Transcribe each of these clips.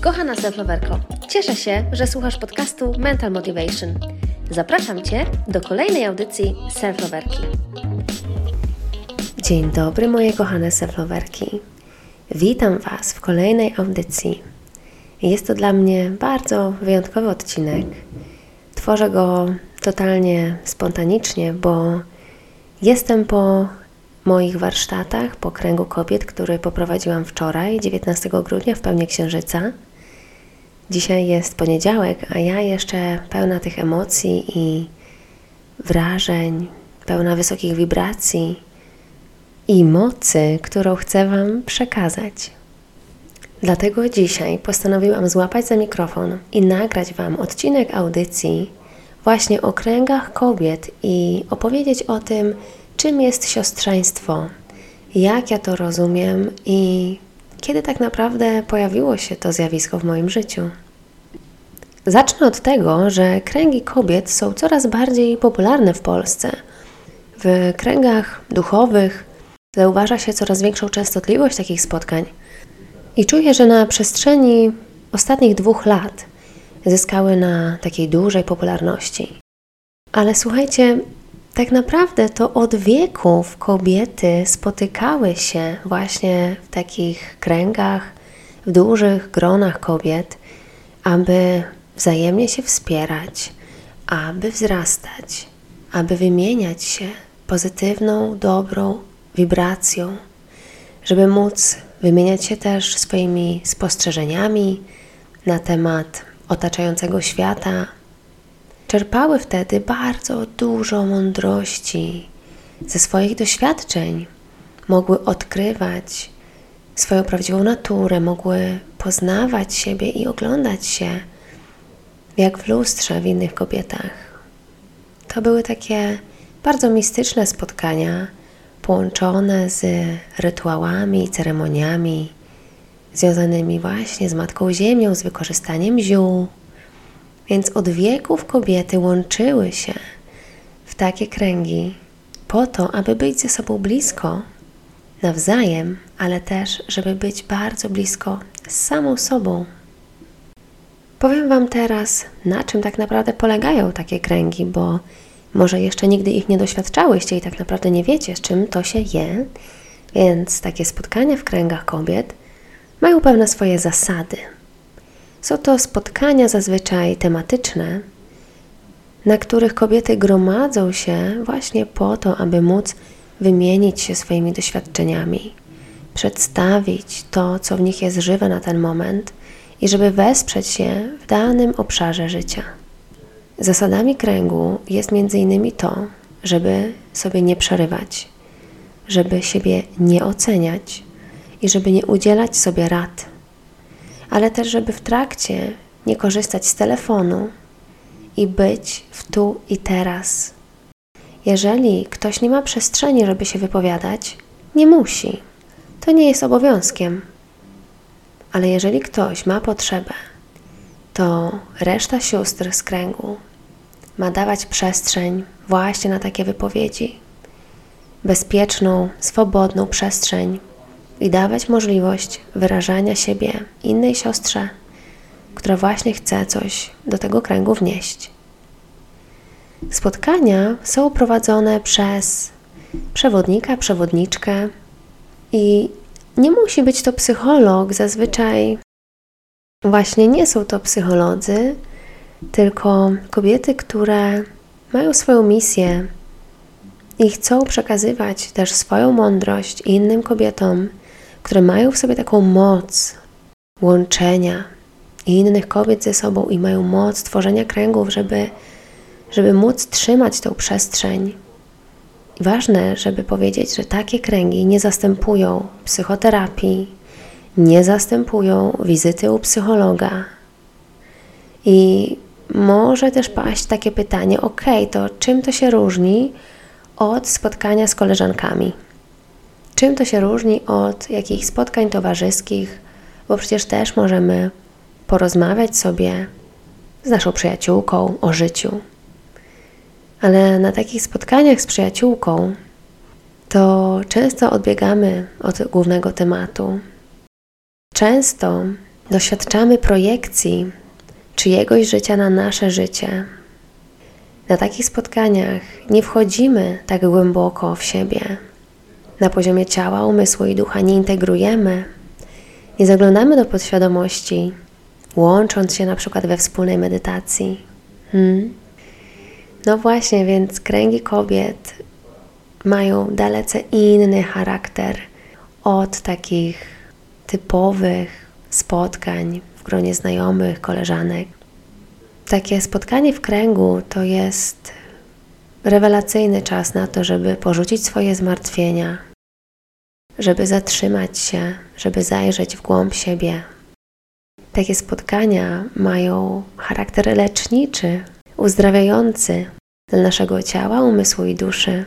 Kochana self-loverko, cieszę się, że słuchasz podcastu Mental Motivation. Zapraszam Cię do kolejnej audycji self-loverki. Dzień dobry moje kochane self-loverki. Witam Was w kolejnej audycji. Jest to dla mnie bardzo wyjątkowy odcinek. Tworzę go totalnie spontanicznie, bo jestem po moich warsztatach, po kręgu kobiet, który poprowadziłam wczoraj, 19 grudnia w pełni księżyca. Dzisiaj jest poniedziałek, a ja jeszcze pełna tych emocji i wrażeń, pełna wysokich wibracji i mocy, którą chcę Wam przekazać. Dlatego dzisiaj postanowiłam złapać za mikrofon i nagrać Wam odcinek audycji właśnie o kręgach kobiet i opowiedzieć o tym, czym jest siostrzeństwo, jak ja to rozumiem i kiedy tak naprawdę pojawiło się to zjawisko w moim życiu. Zacznę od tego, że kręgi kobiet są coraz bardziej popularne w Polsce. W kręgach duchowych zauważa się coraz większą częstotliwość takich spotkań. I czuję, że na przestrzeni ostatnich dwóch lat zyskały na takiej dużej popularności. Ale słuchajcie, tak naprawdę to od wieków kobiety spotykały się właśnie w takich kręgach, w dużych gronach kobiet, aby wzajemnie się wspierać, aby wzrastać, aby wymieniać się pozytywną, dobrą wibracją, żeby móc wymieniać się też swoimi spostrzeżeniami na temat otaczającego świata, czerpały wtedy bardzo dużo mądrości ze swoich doświadczeń, mogły odkrywać swoją prawdziwą naturę, mogły poznawać siebie i oglądać się jak w lustrze w innych kobietach. To były takie bardzo mistyczne spotkania, połączone z rytuałami i ceremoniami związanymi właśnie z Matką Ziemią, z wykorzystaniem ziół, więc od wieków kobiety łączyły się w takie kręgi po to, aby być ze sobą blisko, nawzajem, ale też, żeby być bardzo blisko z samą sobą. Powiem Wam teraz, na czym tak naprawdę polegają takie kręgi, bo może jeszcze nigdy ich nie doświadczałyście i tak naprawdę nie wiecie, z czym to się je. Więc takie spotkania w kręgach kobiet mają pewne swoje zasady. Są to spotkania zazwyczaj tematyczne, na których kobiety gromadzą się właśnie po to, aby móc wymienić się swoimi doświadczeniami, przedstawić to, co w nich jest żywe na ten moment i żeby wesprzeć się w danym obszarze życia. Zasadami kręgu jest innymi to, żeby sobie nie przerywać, żeby siebie nie oceniać i żeby nie udzielać sobie rad ale też, żeby w trakcie nie korzystać z telefonu i być w tu i teraz. Jeżeli ktoś nie ma przestrzeni, żeby się wypowiadać, nie musi. To nie jest obowiązkiem. Ale jeżeli ktoś ma potrzebę, to reszta sióstr z kręgu ma dawać przestrzeń właśnie na takie wypowiedzi. Bezpieczną, swobodną przestrzeń i dawać możliwość wyrażania siebie innej siostrze, która właśnie chce coś do tego kręgu wnieść. Spotkania są prowadzone przez przewodnika, przewodniczkę i nie musi być to psycholog. Zazwyczaj właśnie nie są to psycholodzy, tylko kobiety, które mają swoją misję i chcą przekazywać też swoją mądrość innym kobietom, które mają w sobie taką moc łączenia innych kobiet ze sobą i mają moc tworzenia kręgów, żeby, żeby móc trzymać tą przestrzeń. ważne, żeby powiedzieć, że takie kręgi nie zastępują psychoterapii, nie zastępują wizyty u psychologa. I może też paść takie pytanie: OK, to czym to się różni od spotkania z koleżankami? Czym to się różni od jakichś spotkań towarzyskich, bo przecież też możemy porozmawiać sobie z naszą przyjaciółką o życiu. Ale na takich spotkaniach z przyjaciółką to często odbiegamy od głównego tematu. Często doświadczamy projekcji czyjegoś życia na nasze życie. Na takich spotkaniach nie wchodzimy tak głęboko w siebie. Na poziomie ciała, umysłu i ducha nie integrujemy, nie zaglądamy do podświadomości, łącząc się na przykład we wspólnej medytacji. Hmm? No właśnie, więc kręgi kobiet mają dalece inny charakter od takich typowych spotkań w gronie znajomych, koleżanek. Takie spotkanie w kręgu to jest rewelacyjny czas na to, żeby porzucić swoje zmartwienia, żeby zatrzymać się, żeby zajrzeć w głąb siebie. Takie spotkania mają charakter leczniczy, uzdrawiający dla naszego ciała, umysłu i duszy.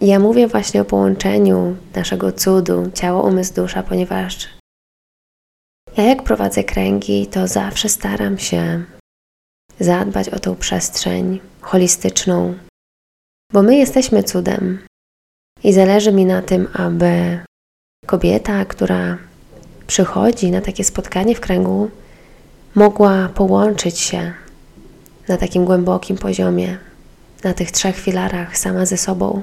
Ja mówię właśnie o połączeniu naszego cudu, ciało, umysł, dusza, ponieważ ja jak prowadzę kręgi, to zawsze staram się zadbać o tą przestrzeń holistyczną, bo my jesteśmy cudem i zależy mi na tym, aby kobieta, która przychodzi na takie spotkanie w kręgu, mogła połączyć się na takim głębokim poziomie, na tych trzech filarach sama ze sobą.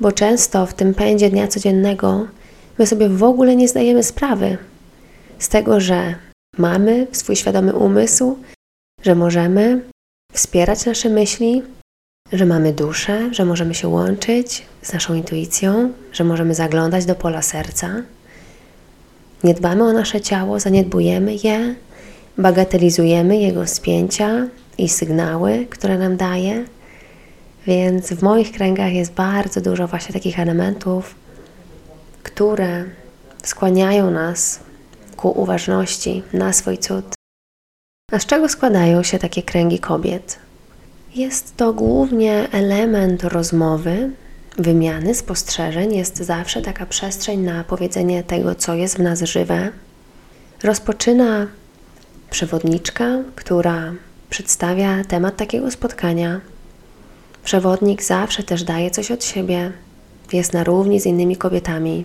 Bo często w tym pędzie dnia codziennego my sobie w ogóle nie zdajemy sprawy z tego, że mamy swój świadomy umysł, że możemy wspierać nasze myśli, że mamy duszę, że możemy się łączyć z naszą intuicją, że możemy zaglądać do pola serca. Nie dbamy o nasze ciało, zaniedbujemy je, bagatelizujemy jego spięcia i sygnały, które nam daje. Więc w moich kręgach jest bardzo dużo właśnie takich elementów, które skłaniają nas ku uważności na swój cud. A z czego składają się takie kręgi kobiet? Jest to głównie element rozmowy, wymiany, spostrzeżeń. Jest zawsze taka przestrzeń na powiedzenie tego, co jest w nas żywe. Rozpoczyna przewodniczka, która przedstawia temat takiego spotkania. Przewodnik zawsze też daje coś od siebie, jest na równi z innymi kobietami.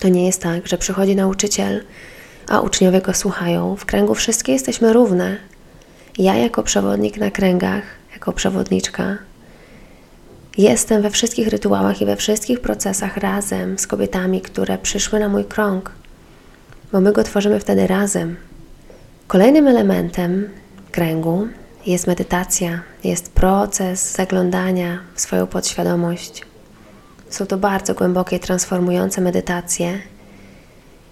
To nie jest tak, że przychodzi nauczyciel a uczniowie go słuchają. W kręgu wszystkie jesteśmy równe. Ja, jako przewodnik na kręgach, jako przewodniczka, jestem we wszystkich rytuałach i we wszystkich procesach razem z kobietami, które przyszły na mój krąg, bo my go tworzymy wtedy razem. Kolejnym elementem kręgu jest medytacja, jest proces zaglądania w swoją podświadomość. Są to bardzo głębokie, transformujące medytacje,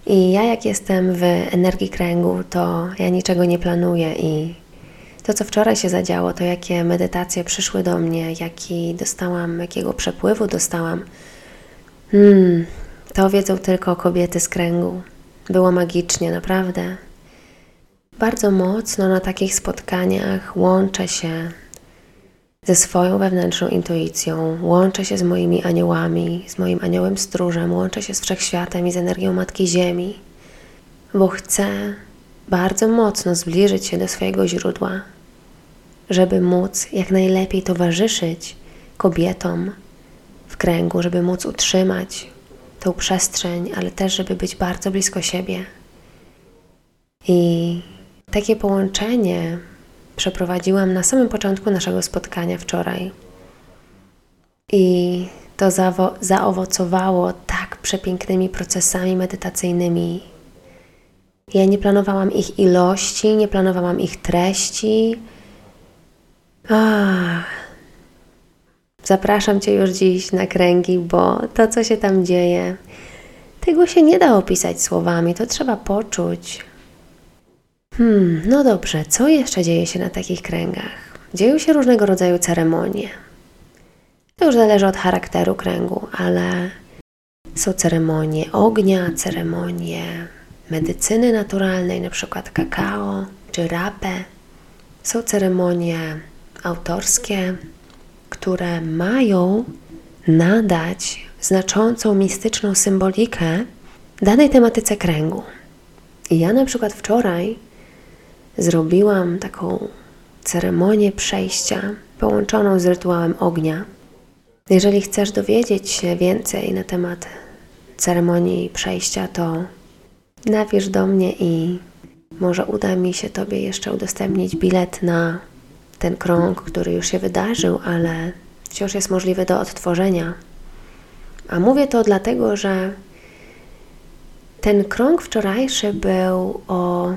i ja, jak jestem w energii kręgu, to ja niczego nie planuję i to, co wczoraj się zadziało, to jakie medytacje przyszły do mnie, jaki dostałam, jakiego przepływu dostałam, hmm, to wiedzą tylko kobiety z kręgu. Było magicznie, naprawdę. Bardzo mocno na takich spotkaniach łączę się ze swoją wewnętrzną intuicją, łączę się z moimi aniołami, z moim aniołem stróżem, łączę się z wszechświatem i z energią Matki Ziemi, bo chcę bardzo mocno zbliżyć się do swojego źródła, żeby móc jak najlepiej towarzyszyć kobietom w kręgu, żeby móc utrzymać tą przestrzeń, ale też, żeby być bardzo blisko siebie. I takie połączenie przeprowadziłam na samym początku naszego spotkania wczoraj. I to zaowocowało tak przepięknymi procesami medytacyjnymi. Ja nie planowałam ich ilości, nie planowałam ich treści. Ach. Zapraszam Cię już dziś na kręgi, bo to, co się tam dzieje, tego się nie da opisać słowami, to trzeba poczuć. Hmm, no dobrze, co jeszcze dzieje się na takich kręgach? Dzieją się różnego rodzaju ceremonie. To już zależy od charakteru kręgu, ale są ceremonie ognia, ceremonie medycyny naturalnej, na przykład kakao czy rapę. Są ceremonie autorskie, które mają nadać znaczącą mistyczną symbolikę danej tematyce kręgu. I ja na przykład wczoraj zrobiłam taką ceremonię przejścia połączoną z rytuałem ognia. Jeżeli chcesz dowiedzieć się więcej na temat ceremonii przejścia, to napisz do mnie i może uda mi się Tobie jeszcze udostępnić bilet na ten krąg, który już się wydarzył, ale wciąż jest możliwy do odtworzenia. A mówię to dlatego, że ten krąg wczorajszy był o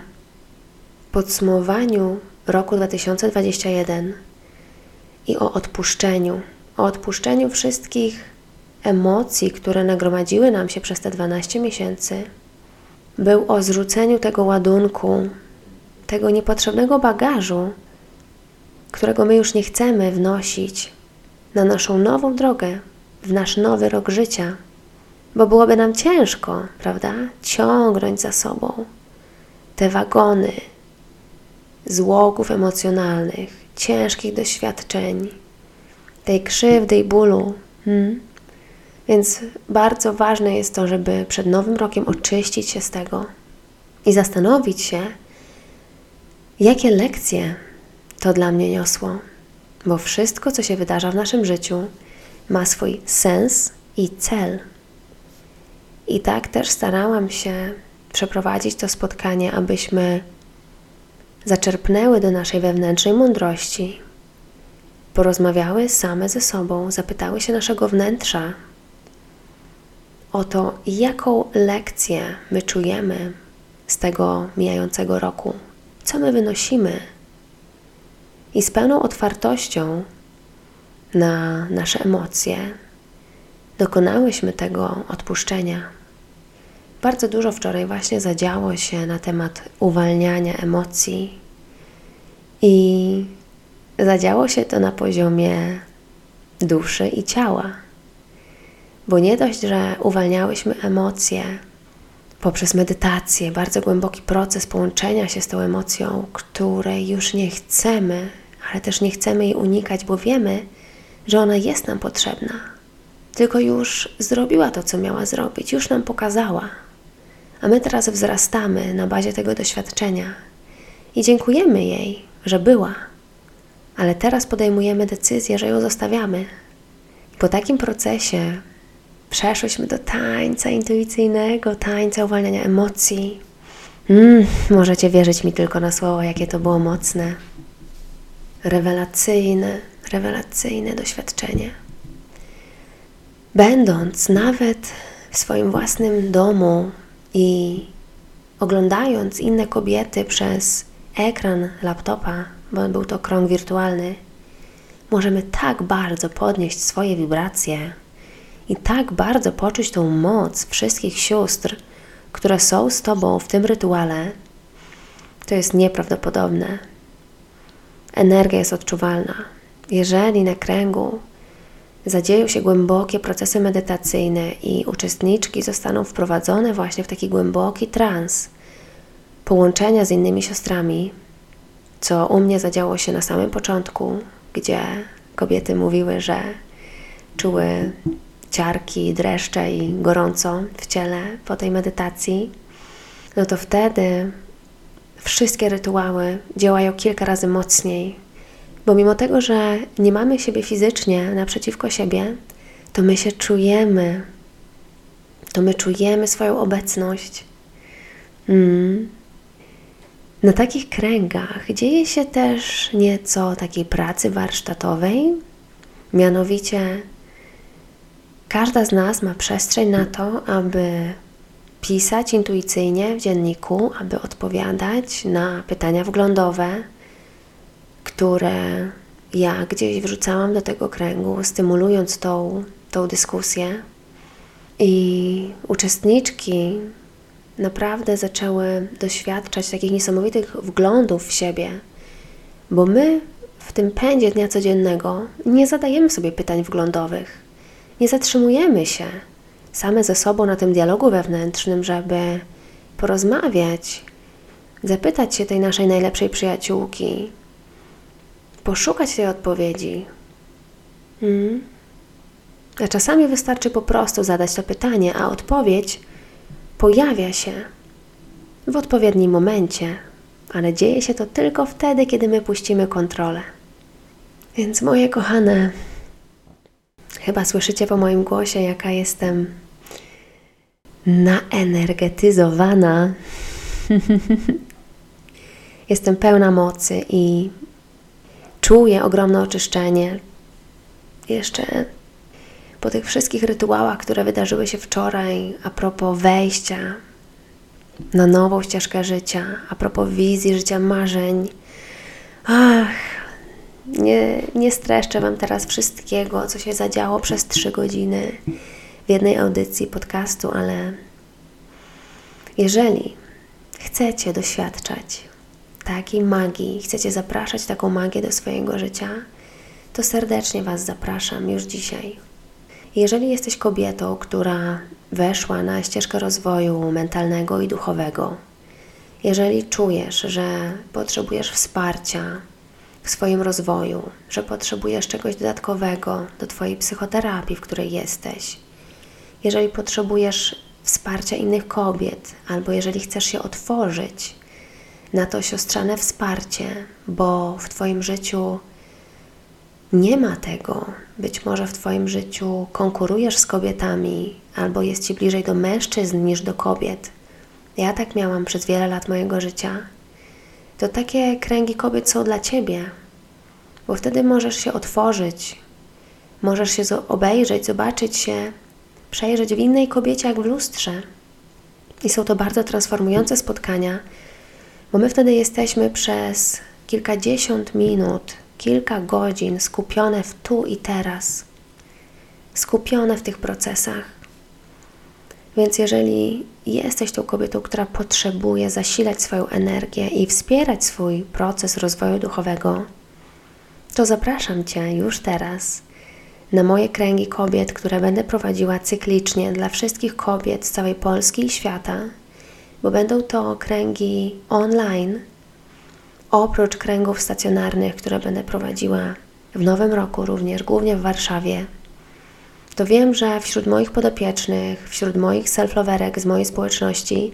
podsumowaniu roku 2021 i o odpuszczeniu. O odpuszczeniu wszystkich emocji, które nagromadziły nam się przez te 12 miesięcy. Był o zrzuceniu tego ładunku, tego niepotrzebnego bagażu, którego my już nie chcemy wnosić na naszą nową drogę, w nasz nowy rok życia, bo byłoby nam ciężko, prawda? Ciągnąć za sobą te wagony złogów emocjonalnych, ciężkich doświadczeń, tej krzywdy i bólu. Hmm? Więc bardzo ważne jest to, żeby przed Nowym Rokiem oczyścić się z tego i zastanowić się, jakie lekcje to dla mnie niosło. Bo wszystko, co się wydarza w naszym życiu, ma swój sens i cel. I tak też starałam się przeprowadzić to spotkanie, abyśmy zaczerpnęły do naszej wewnętrznej mądrości, porozmawiały same ze sobą, zapytały się naszego wnętrza o to, jaką lekcję my czujemy z tego mijającego roku, co my wynosimy. I z pełną otwartością na nasze emocje dokonałyśmy tego odpuszczenia. Bardzo dużo wczoraj właśnie zadziało się na temat uwalniania emocji i zadziało się to na poziomie duszy i ciała. Bo nie dość, że uwalniałyśmy emocje poprzez medytację, bardzo głęboki proces połączenia się z tą emocją, której już nie chcemy, ale też nie chcemy jej unikać, bo wiemy, że ona jest nam potrzebna. Tylko już zrobiła to, co miała zrobić, już nam pokazała. A my teraz wzrastamy na bazie tego doświadczenia i dziękujemy jej, że była, ale teraz podejmujemy decyzję, że ją zostawiamy. I po takim procesie przeszłyśmy do tańca intuicyjnego, tańca uwalniania emocji. Mm, możecie wierzyć mi tylko na słowo, jakie to było mocne. Rewelacyjne, rewelacyjne doświadczenie. Będąc nawet w swoim własnym domu i oglądając inne kobiety przez ekran laptopa, bo był to krąg wirtualny, możemy tak bardzo podnieść swoje wibracje i tak bardzo poczuć tą moc wszystkich sióstr, które są z Tobą w tym rytuale, to jest nieprawdopodobne. Energia jest odczuwalna. Jeżeli na kręgu zadzieją się głębokie procesy medytacyjne i uczestniczki zostaną wprowadzone właśnie w taki głęboki trans połączenia z innymi siostrami, co u mnie zadziało się na samym początku, gdzie kobiety mówiły, że czuły ciarki, dreszcze i gorąco w ciele po tej medytacji, no to wtedy wszystkie rytuały działają kilka razy mocniej, bo mimo tego, że nie mamy siebie fizycznie naprzeciwko siebie, to my się czujemy, to my czujemy swoją obecność. Mm. Na takich kręgach dzieje się też nieco takiej pracy warsztatowej, mianowicie każda z nas ma przestrzeń na to, aby pisać intuicyjnie w dzienniku, aby odpowiadać na pytania wglądowe, które ja gdzieś wrzucałam do tego kręgu, stymulując tą, tą dyskusję. I uczestniczki naprawdę zaczęły doświadczać takich niesamowitych wglądów w siebie, bo my w tym pędzie dnia codziennego nie zadajemy sobie pytań wglądowych, nie zatrzymujemy się same ze sobą na tym dialogu wewnętrznym, żeby porozmawiać, zapytać się tej naszej najlepszej przyjaciółki, poszukać tej odpowiedzi. Hmm? A czasami wystarczy po prostu zadać to pytanie, a odpowiedź pojawia się w odpowiednim momencie, ale dzieje się to tylko wtedy, kiedy my puścimy kontrolę. Więc moje kochane, chyba słyszycie po moim głosie, jaka jestem naenergetyzowana. Jestem pełna mocy i czuję ogromne oczyszczenie. Jeszcze po tych wszystkich rytuałach, które wydarzyły się wczoraj, a propos wejścia na nową ścieżkę życia, a propos wizji życia marzeń. Ach, nie, nie streszczę Wam teraz wszystkiego, co się zadziało przez trzy godziny w jednej audycji podcastu, ale jeżeli chcecie doświadczać takiej magii, chcecie zapraszać taką magię do swojego życia, to serdecznie Was zapraszam już dzisiaj. Jeżeli jesteś kobietą, która weszła na ścieżkę rozwoju mentalnego i duchowego, jeżeli czujesz, że potrzebujesz wsparcia w swoim rozwoju, że potrzebujesz czegoś dodatkowego do Twojej psychoterapii, w której jesteś, jeżeli potrzebujesz wsparcia innych kobiet, albo jeżeli chcesz się otworzyć na to siostrzane wsparcie, bo w Twoim życiu nie ma tego. Być może w Twoim życiu konkurujesz z kobietami, albo jest Ci bliżej do mężczyzn niż do kobiet. Ja tak miałam przez wiele lat mojego życia. To takie kręgi kobiet są dla Ciebie, bo wtedy możesz się otworzyć, możesz się obejrzeć, zobaczyć się, przejrzeć w innej kobiecie jak w lustrze. I są to bardzo transformujące spotkania, bo my wtedy jesteśmy przez kilkadziesiąt minut kilka godzin skupione w tu i teraz, skupione w tych procesach. Więc jeżeli jesteś tą kobietą, która potrzebuje zasilać swoją energię i wspierać swój proces rozwoju duchowego, to zapraszam Cię już teraz na moje kręgi kobiet, które będę prowadziła cyklicznie dla wszystkich kobiet z całej Polski i świata, bo będą to kręgi online oprócz kręgów stacjonarnych, które będę prowadziła w nowym roku również, głównie w Warszawie, to wiem, że wśród moich podopiecznych, wśród moich self-loverek z mojej społeczności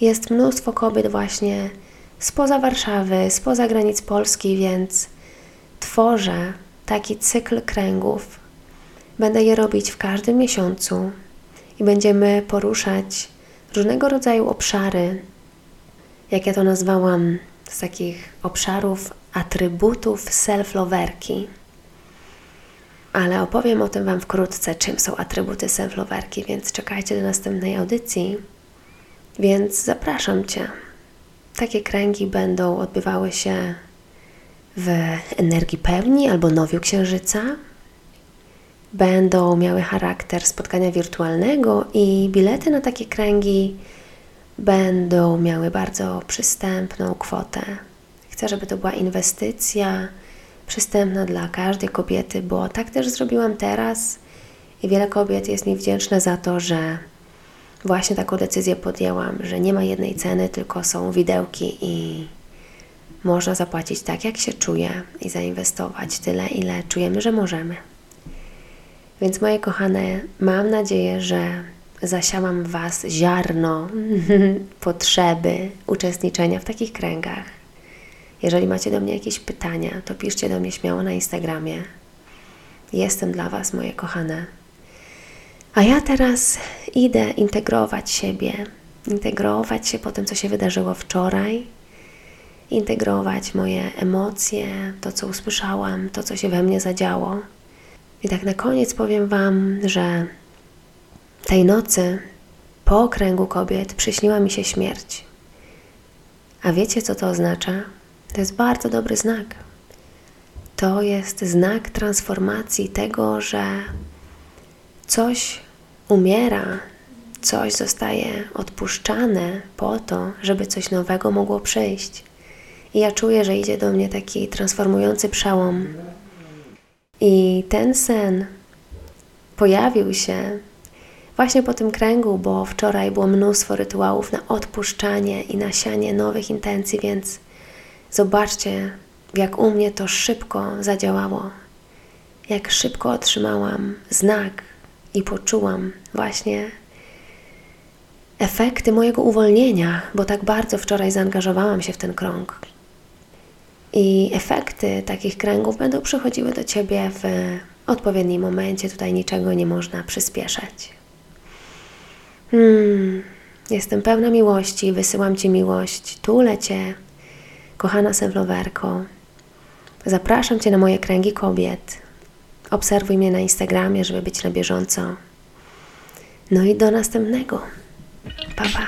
jest mnóstwo kobiet właśnie spoza Warszawy, spoza granic Polski, więc tworzę taki cykl kręgów. Będę je robić w każdym miesiącu i będziemy poruszać różnego rodzaju obszary, jak ja to nazwałam, z takich obszarów atrybutów self-loverki. Ale opowiem o tym Wam wkrótce, czym są atrybuty self-loverki, więc czekajcie do następnej audycji. Więc zapraszam Cię. Takie kręgi będą odbywały się w energii pełni albo nowiu księżyca. Będą miały charakter spotkania wirtualnego i bilety na takie kręgi będą miały bardzo przystępną kwotę. Chcę, żeby to była inwestycja przystępna dla każdej kobiety, bo tak też zrobiłam teraz i wiele kobiet jest mi wdzięczne za to, że właśnie taką decyzję podjęłam, że nie ma jednej ceny, tylko są widełki i można zapłacić tak, jak się czuje i zainwestować tyle, ile czujemy, że możemy. Więc moje kochane, mam nadzieję, że zasiałam Was ziarno potrzeby uczestniczenia w takich kręgach. Jeżeli macie do mnie jakieś pytania, to piszcie do mnie śmiało na Instagramie. Jestem dla Was, moje kochane. A ja teraz idę integrować siebie, integrować się po tym, co się wydarzyło wczoraj, integrować moje emocje, to, co usłyszałam, to, co się we mnie zadziało. I tak na koniec powiem Wam, że tej nocy po okręgu kobiet przyśniła mi się śmierć. A wiecie, co to oznacza? To jest bardzo dobry znak. To jest znak transformacji tego, że coś umiera, coś zostaje odpuszczane po to, żeby coś nowego mogło przyjść. I ja czuję, że idzie do mnie taki transformujący przełom. I ten sen pojawił się właśnie po tym kręgu, bo wczoraj było mnóstwo rytuałów na odpuszczanie i nasianie nowych intencji, więc zobaczcie, jak u mnie to szybko zadziałało. Jak szybko otrzymałam znak i poczułam właśnie efekty mojego uwolnienia, bo tak bardzo wczoraj zaangażowałam się w ten krąg. I efekty takich kręgów będą przychodziły do Ciebie w odpowiednim momencie. Tutaj niczego nie można przyspieszać. Hmm, jestem pełna miłości, wysyłam Ci miłość, tulę Cię, kochana sewlowerko. Zapraszam Cię na moje kręgi kobiet. Obserwuj mnie na Instagramie, żeby być na bieżąco. No i do następnego. Pa, pa.